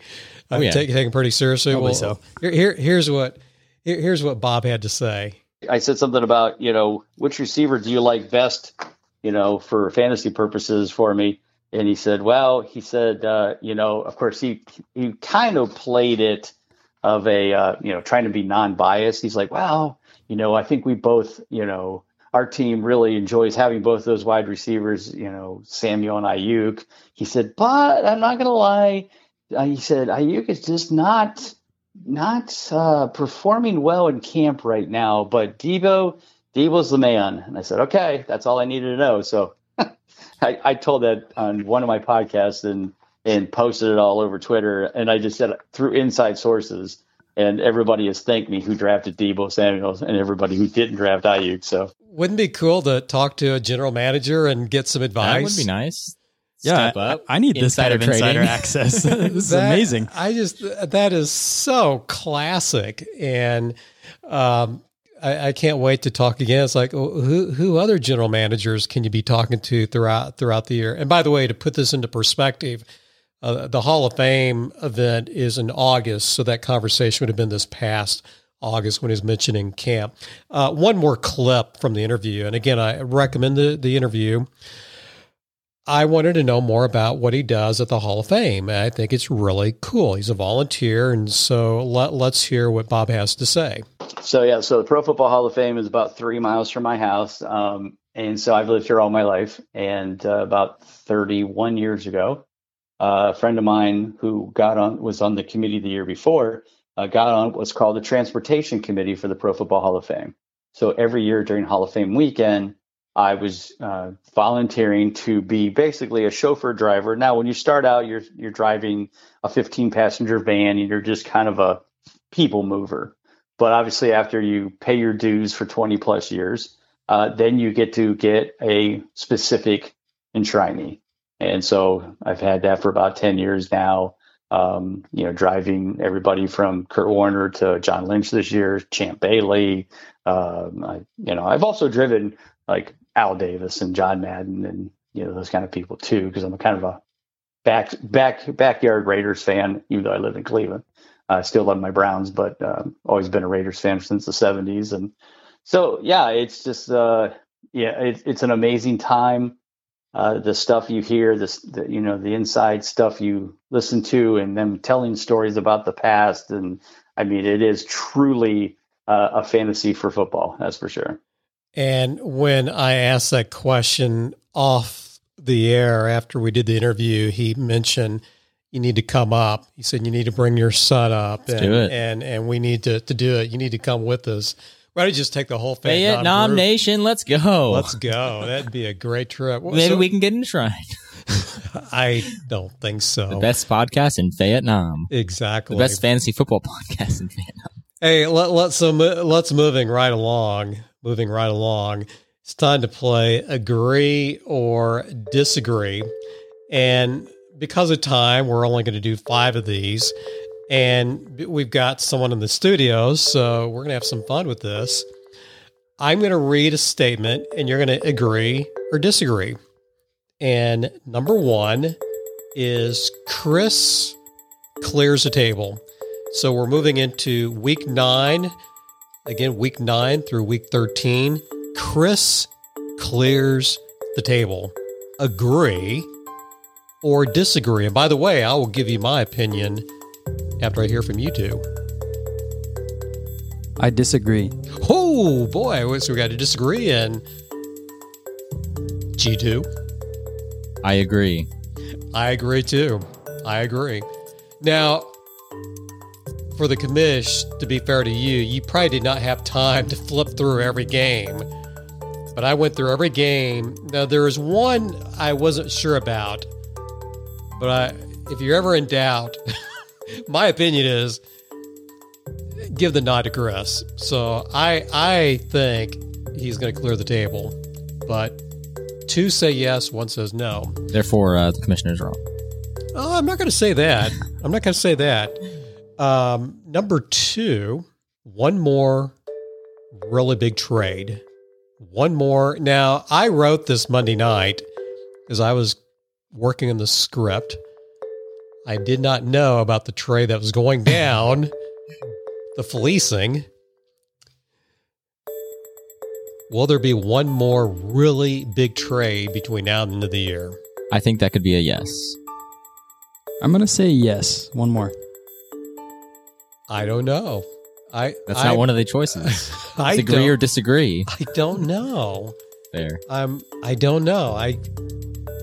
uh, Oh, yeah. take take him pretty seriously? Probably so. Here, here here's what here, here's what Bob had to say. I said something about, you know, which receiver do you like best, you know, for fantasy purposes for me? And he said, well, he said, uh, you know, of course, he he kind of played it of a, uh, you know, trying to be non-biased. He's like, well, you know, I think we both, you know, our team really enjoys having both those wide receivers, you know, Samuel and Aiyuk. He said, but I'm not going to lie. Uh, he said, Aiyuk is just not not uh, performing well in camp right now, but Deebo, Deebo's the man. And I said, okay, that's all I needed to know. So I, I told that on one of my podcasts and and posted it all over Twitter. And I just said through inside sources, and everybody has thanked me who drafted Deebo Samuels and everybody who didn't draft Aiyuk. So Wouldn't it be cool to talk to a general manager and get some advice? That would be nice. Yeah, Step I, up. I need this kind of Insider insider access. this is That- amazing. I just that is so classic, and um, I, I can't wait to talk again. It's like oh, who who other general managers can you be talking to throughout throughout the year? And by the way, to put this into perspective, uh, the Hall of Fame event is in August, so that conversation would have been this past August when he's mentioning camp. Uh, one more clip from the interview, and again, I recommend the the interview. I wanted to know more about what he does at the Hall of Fame. I think it's really cool. He's a volunteer, and so let, let's hear what Bob has to say. So yeah, so the Pro Football Hall of Fame is about three miles from my house, um, and so I've lived here all my life. And uh, about 31 years ago, uh, a friend of mine who got on was on the committee the year before uh, got on what's called the Transportation Committee for the Pro Football Hall of Fame. So every year during Hall of Fame weekend, I was uh, volunteering to be basically a chauffeur driver. Now, when you start out, you're you're driving a 15 passenger van, and you're just kind of a people mover. But obviously, after you pay your dues for 20 plus years, uh, then you get to get a specific enshrinee. And so I've had that for about 10 years now. Um, you know, driving everybody from Kurt Warner to John Lynch this year, Champ Bailey. Um, I, you know, I've also driven like Al Davis and John Madden and you know those kind of people too, because I'm kind of a back back backyard Raiders fan, even though I live in Cleveland. I still love my Browns, but um, always been a Raiders fan since the '70s, and so yeah, it's just uh, yeah, it, it's an amazing time. uh, the stuff you hear, this the, you know the inside stuff you listen to, and them telling stories about the past. And I mean, it is truly uh, a fantasy for football. That's for sure. And when I asked that question off the air after we did the interview, he mentioned you need to come up. He said you need to bring your son up, and do it. and and we need to to do it. You need to come with us. Why don't you just take the whole Vietnam Vietnam? Nation, let's go. Let's go. That'd be a great trip. Maybe so- we can get enshrined. I don't think so. The best podcast in Vietnam. exactly. The best fantasy football podcast in Vietnam. Hey, let, let's so let's moving right along. Moving right along. It's time to play agree or disagree. And because of time, we're only going to do five of these. And we've got someone in the studio, so we're going to have some fun with this. I'm going to read a statement, and you're going to agree or disagree. And number one is Chris clears the table. So we're moving into week nine. Again, week nine through week 13. Chris clears the table. Agree or disagree. And by the way, I will give you my opinion after I hear from you two. I disagree. Oh boy, so we got to disagree and G2. I agree. I agree too. I agree. Now, for the commish, to be fair to you, you probably did not have time to flip through every game. But I went through every game. Now there was one I wasn't sure about, but I, if you're ever in doubt, my opinion is give the nod to Chris. So I I think he's going to clear the table, but two say yes, one says no. Therefore, uh, the commissioner's wrong. Oh, I'm not going to say that. I'm not going to say that. Um, number two, one more really big trade. One more. Now, I wrote this Monday night because I was working on the script. I did not know about the trade that was going down, the fleecing. Will there be one more really big trade between now and the end of the year? I think that could be a yes. I'm gonna say yes. One more. I don't know. I That's I, not one of the choices. I agree or disagree. I don't know. There. I'm. I don't know. I.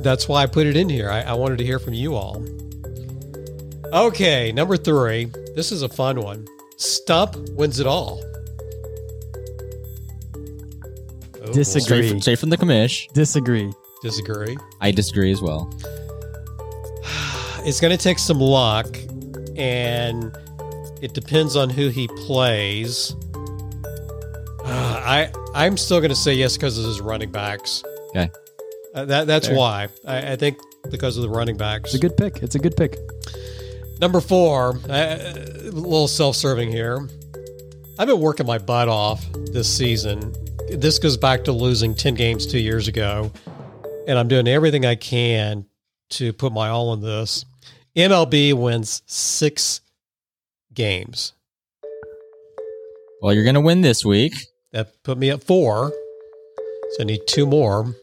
That's why I put it in here. I, I wanted to hear from you all. Okay, number three. This is a fun one. Stump wins it all. Oh, Disagree. Straight, from, straight from the commish. Disagree. Disagree. I disagree as well. It's going to take some luck, and it depends on who he plays. Uh, I I'm still going to say yes because of his running backs. Okay. Uh, that that's Fair. why I, I think because of the running backs. It's a good pick. It's a good pick. Number four, uh, a little self-serving here. I've been working my butt off this season. This goes back to losing ten games two years ago, and I'm doing everything I can to put my all in this. MLB wins six games. Well, you're going to win this week. That put me at four. So I need two more.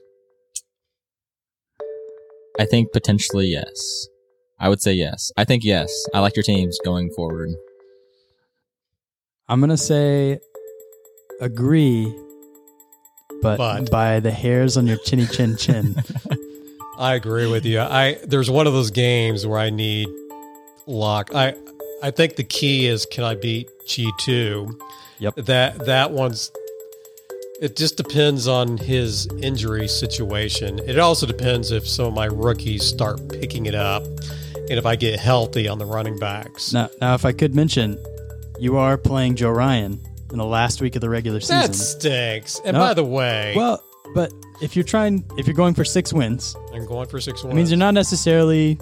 I think potentially yes. I would say yes. I think yes. I like your teams going forward. I'm gonna say agree, but, But. by the hairs on your chinny chin chin. I agree with you. I there's one of those games where I need luck. I I think the key is can I beat G two? Yep. That that one's. It just depends on his injury situation. It also depends if some of my rookies start picking it up, and if I get healthy on the running backs. now, now, if I could mention, you are playing Joe Ryan in the last week of the regular season. that stinks. And No. by the way, Well, but if you're trying, if you're going for six wins, I'm going for six wins. it means you're not necessarily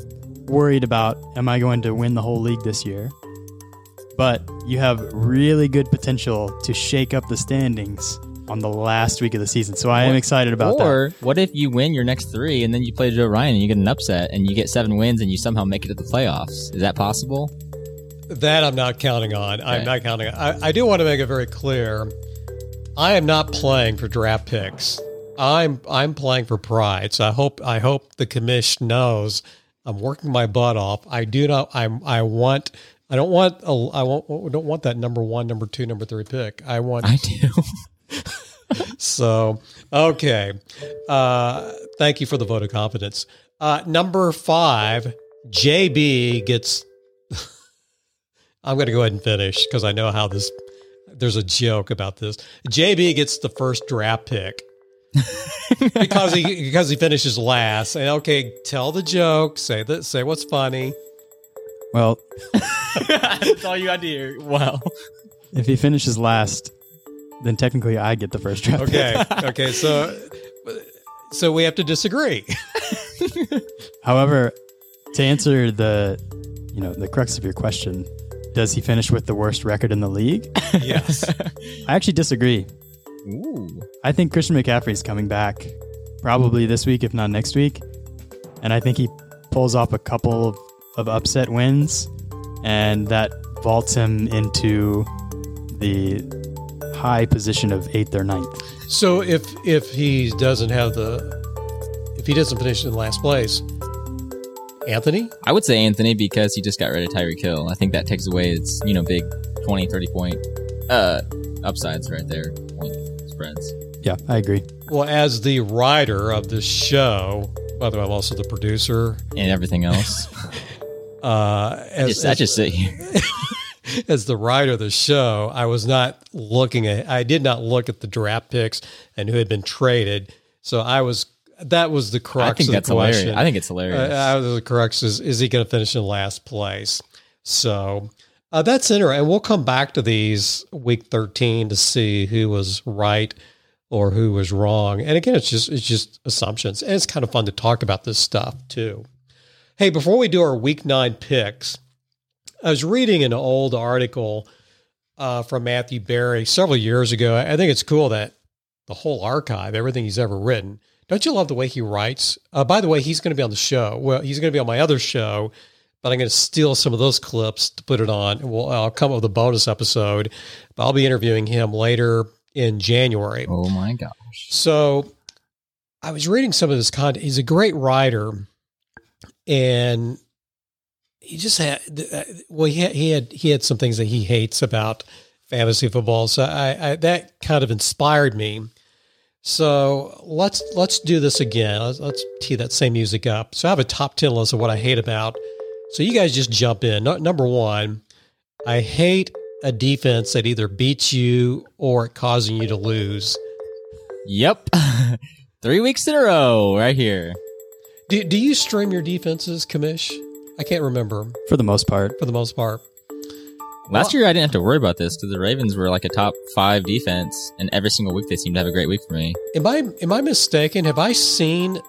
worried about am I going to win the whole league this year, but you have really good potential to shake up the standings on the last week of the season. So I am excited about that. or what if you win your next three and then you play Joe Ryan and you get an upset and you get seven wins and you somehow make it to the playoffs? Is that possible? That I'm not counting on. I'm not counting on. I, I do want to make it very clear. I am not playing for draft picks. I'm I'm playing for pride. So I hope I hope the commission knows I'm working my butt off. I do not. I'm. I want. I don't want. A, I want. Don't want that number one, number two, number three pick. I want. I do. So okay. Uh, thank you for the vote of confidence. Uh, number five, JB gets. I'm going to go ahead and finish because I know how this. There's a joke about this. JB gets the first draft pick because he because he finishes last. And okay, tell the joke. Say that. Say what's funny. Well, That's all you got to hear. Wow. if he finishes last, then technically I get the first draft. Okay. okay. So so we have to disagree. However, to answer the, you know, the crux of your question, does he finish with the worst record in the league? yes. I actually disagree. Ooh. I think Christian McCaffrey's coming back probably this week, if not next week. And I think he pulls off a couple of, of upset wins, and that vaults him into the high position of eighth or ninth. So if if he doesn't have the if he doesn't finish in last place, Anthony? I would say Anthony because he just got rid of Tyreek Hill. I think that takes away its, you know, big 20, 30 point uh upsides right there. Point spreads. Yeah, I agree. Well, as the writer of this show, by the way, I'm also the producer. And everything else. Uh, I as, I just sit here. as the writer of the show, I was not looking at, I did not look at the draft picks and who had been traded. So I was, that was the crux I think of that's the question. hilarious. I think it's hilarious. Uh, out of the crux is, is he going to finish in last place? So uh, that's interesting. And we'll come back to these week 13 to see who was right or who was wrong. And again, it's just, it's just assumptions. And it's kind of fun to talk about this stuff too. Hey, before we do our week nine picks, I was reading an old article uh, from Matthew Berry several years ago. I think it's cool that the whole archive, everything he's ever written. Don't you love the way he writes? Uh, by the way, he's going to be on the show. Well, he's going to be on my other show, but I'm going to steal some of those clips to put it on. And we'll, I'll come up with a bonus episode. But I'll be interviewing him later in January. oh my gosh. So I was reading some of this content. He's a great writer, and he just had uh, well, he had, he had he had some things that he hates about fantasy football. So I, I that kind of inspired me. So let's let's do this again. Let's, let's tee that same music up. So I have a top ten list of what I hate about. So you guys just jump in. No, number one, I hate a defense that either beats you or causing you to lose. Yep. Three weeks in a row, right here. Do, do you stream your defenses, Commish? I can't remember For the most part, for the most part. Last year, I didn't have to worry about this because the Ravens were like a top five defense, and every single week they seemed to have a great week for me. Am I am I mistaken? Have I seen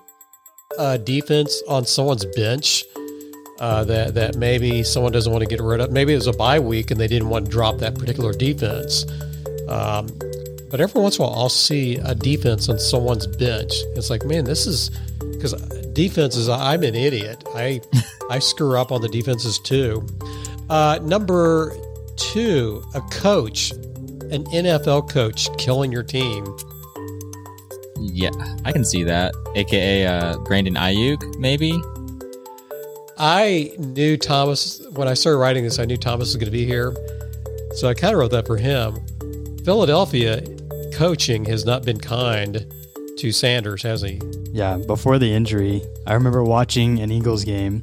a defense on someone's bench uh, that that maybe someone doesn't want to get rid of? Maybe it was a bye week and they didn't want to drop that particular defense. Um, but every once in a while, I'll see a defense on someone's bench. It's like, man, this is because defenses. I'm an idiot. I I screw up on the defenses too. Uh, number two, a coach, an NFL coach, killing your team. Yeah, I can see that. AKA uh, Brandon Aiyuk, maybe. I knew Thomas when I started writing this. I knew Thomas was going to be here, so I kind of wrote that for him. Philadelphia coaching has not been kind to Sanders, has he? yeah, before the injury, I remember watching an Eagles game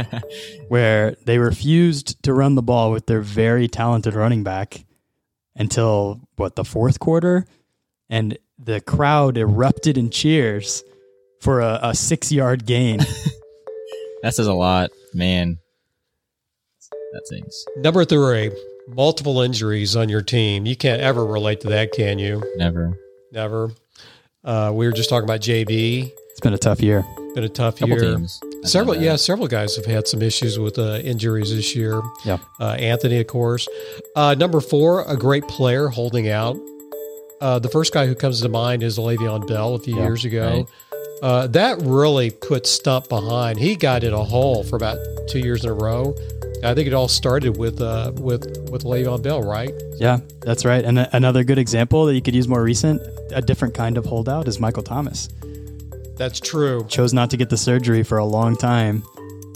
where they refused to run the ball with their very talented running back until what the fourth quarter, and the crowd erupted in cheers for a, a six-yard gain. That says a lot, man. That things. Number three, multiple injuries on your team. You can't ever relate to that, can you? Never. Never. Uh, we were just talking about JB. it's been a tough year. Been a tough Couple year. teams. Several, yeah, several guys have had some issues with uh, injuries this year. Yeah. Uh, Anthony, of course. Uh, number four, a great player holding out. Uh, the first guy who comes to mind is Le'Veon Bell a few Yeah, years ago. right. Uh, that really put Stump behind. He got in a hole for about two years in a row. I think it all started with uh, with with Le'Veon Bell, right? Yeah, that's right. And a- another good example that you could use more recent a different kind of holdout is Michael Thomas. That's true. Chose not to get the surgery for a long time.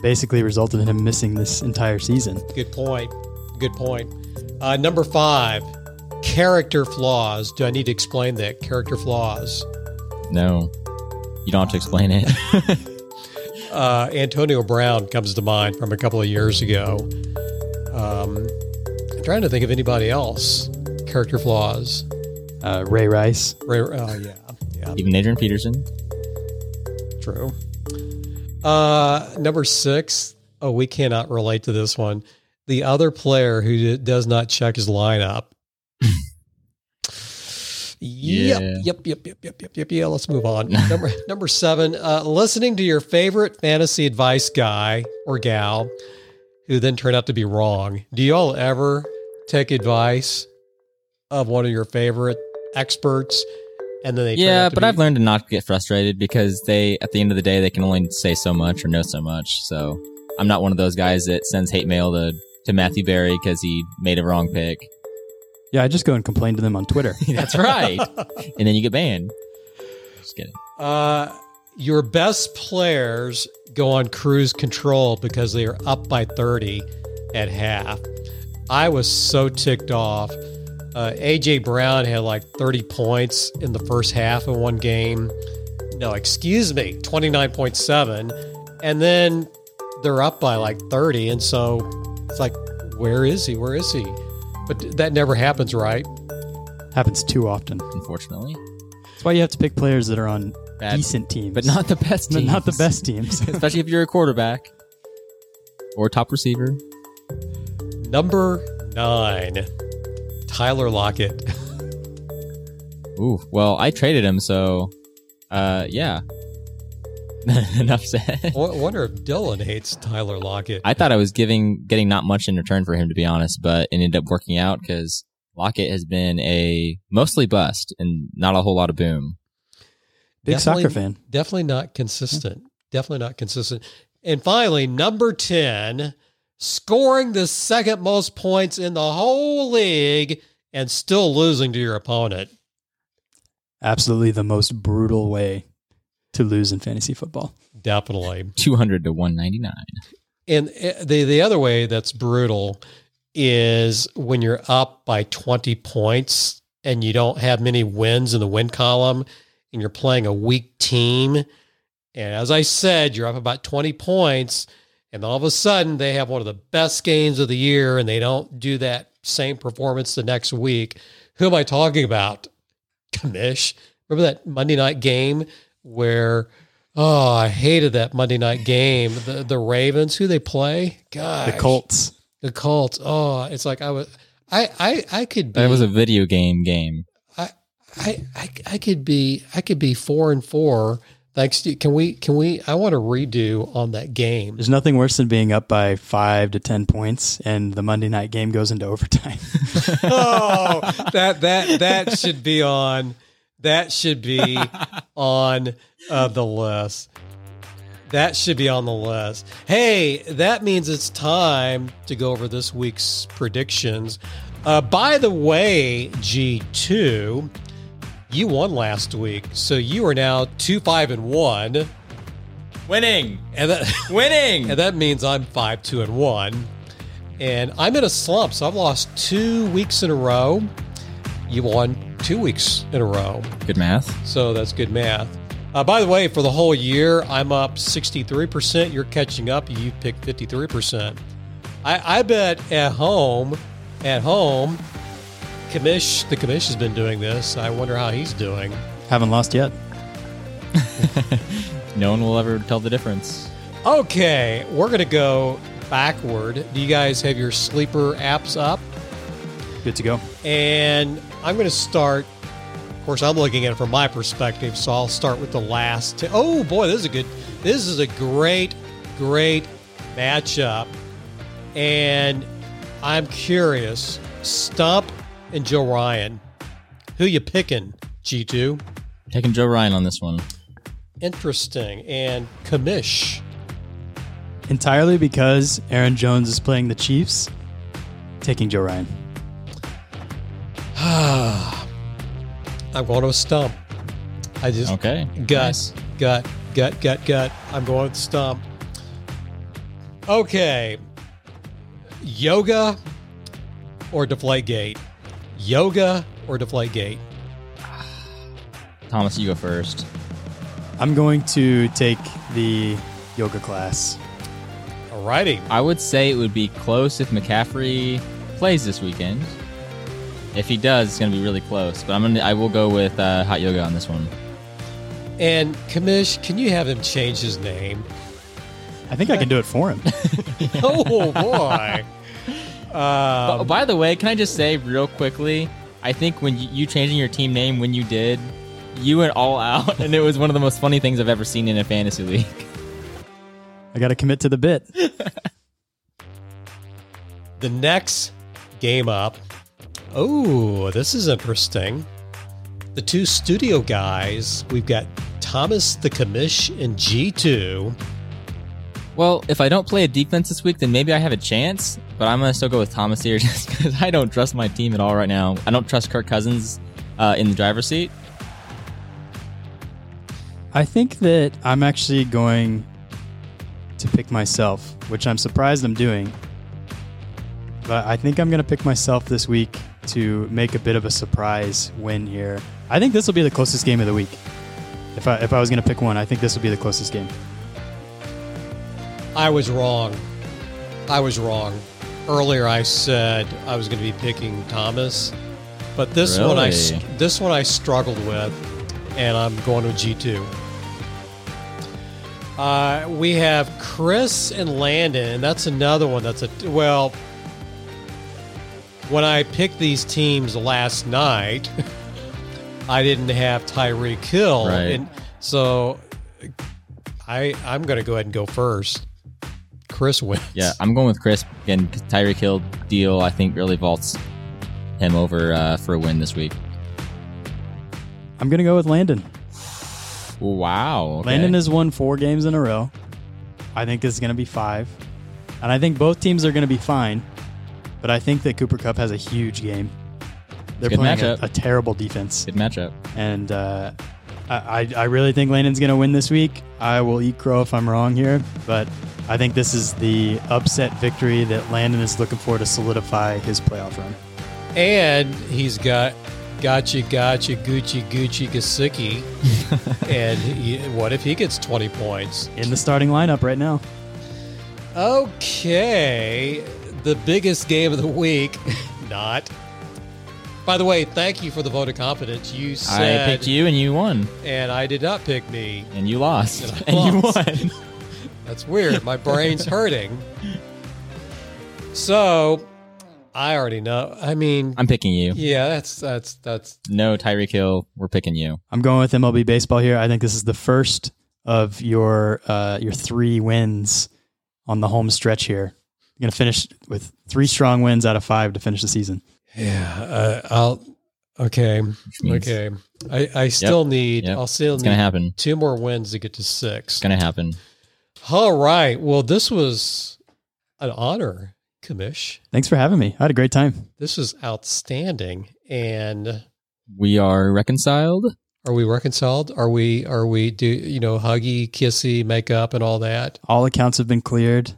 Basically, resulted in him missing this entire season. Good point. Good point. Uh, number five, character flaws. Do I need to explain that? Character flaws. No, you don't have to explain it. Uh, Antonio Brown comes to mind from a couple of years ago. Um, I'm trying to think of anybody else. Character flaws. Uh, Ray Rice. Ray, oh, yeah. Yeah, Even Adrian Peterson. true. Uh, number six. Oh, we cannot relate to this one. The other player who does not check his lineup. Yep, Yeah. yep, yep, yep, yep, yep, yep. Yeah, let's move on. number number seven. Uh, listening to your favorite fantasy advice guy or gal, who then turned out to be wrong. Do you all ever take advice of one of your favorite experts, and then they Yeah, but be- I've learned to not get frustrated because they, at the end of the day, they can only say so much or know so much. So I'm not one of those guys that sends hate mail to, to Matthew Berry because he made a wrong pick. Yeah, I just go and complain to them on Twitter. That's right. and then you get banned. Just kidding. Uh, your best players go on cruise control because they are up by 30 at half. I was so ticked off. Uh, AJ Brown had like 30 points in the first half of one game. No, excuse me, 29.7. And then they're up by like 30. And so it's like, where is he? Where is he? But that never happens, right? Happens too often. Unfortunately. That's why you have to pick players that are on Bad- decent teams, But not the best But not the best teams. Especially if you're a quarterback or top receiver. Number nine, Tyler Lockett. Ooh, well, I traded him, so uh, yeah. Enough said. I wonder if Dylan hates Tyler Lockett. I thought I was giving getting not much in return for him, to be honest, but it ended up working out because Lockett has been a mostly bust and not a whole lot of boom. Big Definitely- soccer fan. Definitely not consistent. Definitely not consistent. And finally, number 10, scoring the second most points in the whole league and still losing to your opponent. Absolutely the most brutal way to lose in fantasy football. Definitely. 200 to 199. And uh, the the other way that's brutal is when you're up by 20 points and you don't have many wins in the win column and you're playing a weak team. And as I said, you're up about 20 points and all of a sudden they have one of the best games of the year and they don't do that same performance the next week. Who am I talking about? Commish. Remember that Monday night game where Oh, I hated that Monday night game. The the Ravens, who they play? God, The Colts. The Colts. Oh, it's like I was. I I I could be. That was a video game game. I I I I could be. I could be four and four. Thanks to can we can we? I want to redo on that game. There's nothing worse than being up by five to ten points and the Monday night game goes into overtime. oh, that that that should be on. That should be on uh, the list. That should be on the list. Hey, that means it's time to go over this week's predictions. Uh, by the way, G2, you won last week, so you are now two five and one, Winning! and that Winning! and that means I'm five two and one, and I'm in a slump. So I've lost two weeks in a row. You won two weeks in a row. Good math. So that's good math. Uh, by the way, for the whole year, I'm up 63%. You're catching up. You picked 53%. I, I bet at home, at home, Commish, the Commish has been doing this. I wonder how he's doing. Haven't lost yet. No one will ever tell the difference. Okay, we're going to go backward. Do you guys have your sleeper apps up? Good to go. And I'm going to start. Of course, I'm looking at it from my perspective, so I'll start with the last. T- oh boy, this is a good. This is a great, great matchup, and I'm curious. Stump and Joe Ryan, who you picking? G two. Taking Joe Ryan on this one. Interesting. And Commish. Entirely because Aaron Jones is playing the Chiefs, taking Joe Ryan. Ah. I'm going to a stump. I just Okay. gut, Nice. gut, gut, gut, gut. I'm going with stump. Okay. Yoga or Deflategate? Yoga or Deflategate? Thomas, you go first. I'm going to take the yoga class. Alrighty. I would say it would be close if McCaffrey plays this weekend. If he does, it's going to be really close. But I'm gonna, I will go with uh, hot yoga on this one. And Commish, can you have him change his name? I think I can do it for him. oh boy. Um, by the way, can I just say real quickly? I think when you, you changing your team name when you did, you went all out, and it was one of the most funny things I've ever seen in a fantasy league. I got to commit to the bit. the next game up. Oh, this is interesting. The two studio guys, we've got Thomas the Commish and G2. Well, if I don't play a defense this week, then maybe I have a chance. But I'm gonna still go with Thomas here, just because I don't trust my team at all right now. I don't trust Kirk Cousins uh, in the driver's seat. I think that I'm actually going to pick myself, which I'm surprised I'm doing. But I think I'm going to pick myself this week to make a bit of a surprise win here. I think this will be the closest game of the week. If I if I was going to pick one, I think this will be the closest game. I was wrong. I was wrong. Earlier I said I was going to be picking Thomas, but this one I this one I struggled with and I'm going with G2. Uh, we have Chris and Landon, and that's another one that's a well. When I picked these teams last night, I didn't have Tyreek Hill, Right. and so I I'm going to go ahead and go first. Chris wins. Yeah, I'm going with Chris. Again, Tyreek Hill deal, I think, really vaults him over uh, for a win this week. I'm going to go with Landon. Wow. okay. Landon has won four games in a row. I think this is going to be five. And I think both teams are going to be fine. But I think that Cooper Kupp has a huge game. They're Good playing a, matchup. a terrible defense. Good matchup. And uh, I, I I really think Landon's going to win this week. I will eat crow if I'm wrong here. But I think this is the upset victory that Landon is looking for to solidify his playoff run. And he's got gotcha, gotcha, Gucci, Gucci, Gesicki. and he, what if he gets 20 points? In the starting lineup right now. Okay. The biggest game of the week. Not. By the way, thank you for the vote of confidence. You said I picked you and you won. and I did not pick me. And you lost. And I And, you won. That's weird. My brain's hurting. So, I already know. I mean, I'm picking you. yeah, that's that's that's No Tyreek Hill. We're picking you. I'm going with MLB baseball here. I think this is the first of your uh, your three wins on the home stretch here. You're going to finish with three strong wins out of five to finish the season. Yeah, uh, I'll. Okay, okay. I, I still need. Yep. I'll still It's need gonna happen. two more wins to get to six. It's gonna happen. All right. Well, this was an honor, Commish. Thanks for having me. I had a great time. This is outstanding. And We are reconciled. are we reconciled? Are we? Are we? Do you know huggy, kissy, makeup, and all that? All accounts have been cleared.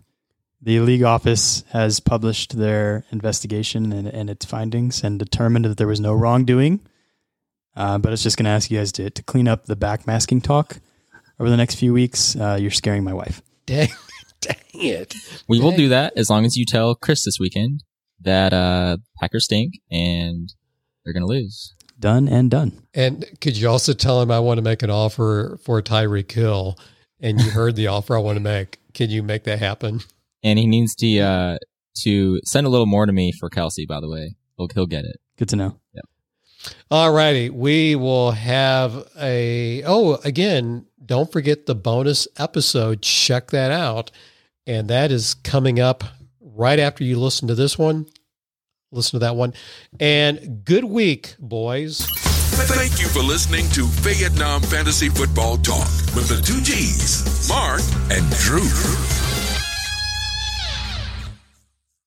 The league office has published their investigation and, and its findings and determined that there was no wrongdoing. Uh, but it's just going to ask you guys to, to clean up the backmasking talk over the next few weeks. Uh, you're scaring my wife. Dang, dang it! We will do that as long as you tell Chris this weekend that uh Packers stink and they're gonna lose. Done and done. And could you also tell him I want to make an offer for Tyreek Hill? And you heard the offer I want to make. Can you make that happen? And he needs to uh to send a little more to me for Kelce, by the way. He'll he'll get it. Good to know. All righty. We will have a, oh, again, don't forget the bonus episode. Check that out. And that is coming up right after you listen to this one. Listen to that one. And good week, boys. Thank you for listening to Vietnam Fantasy Football Talk with the two G's, Mark and Drew.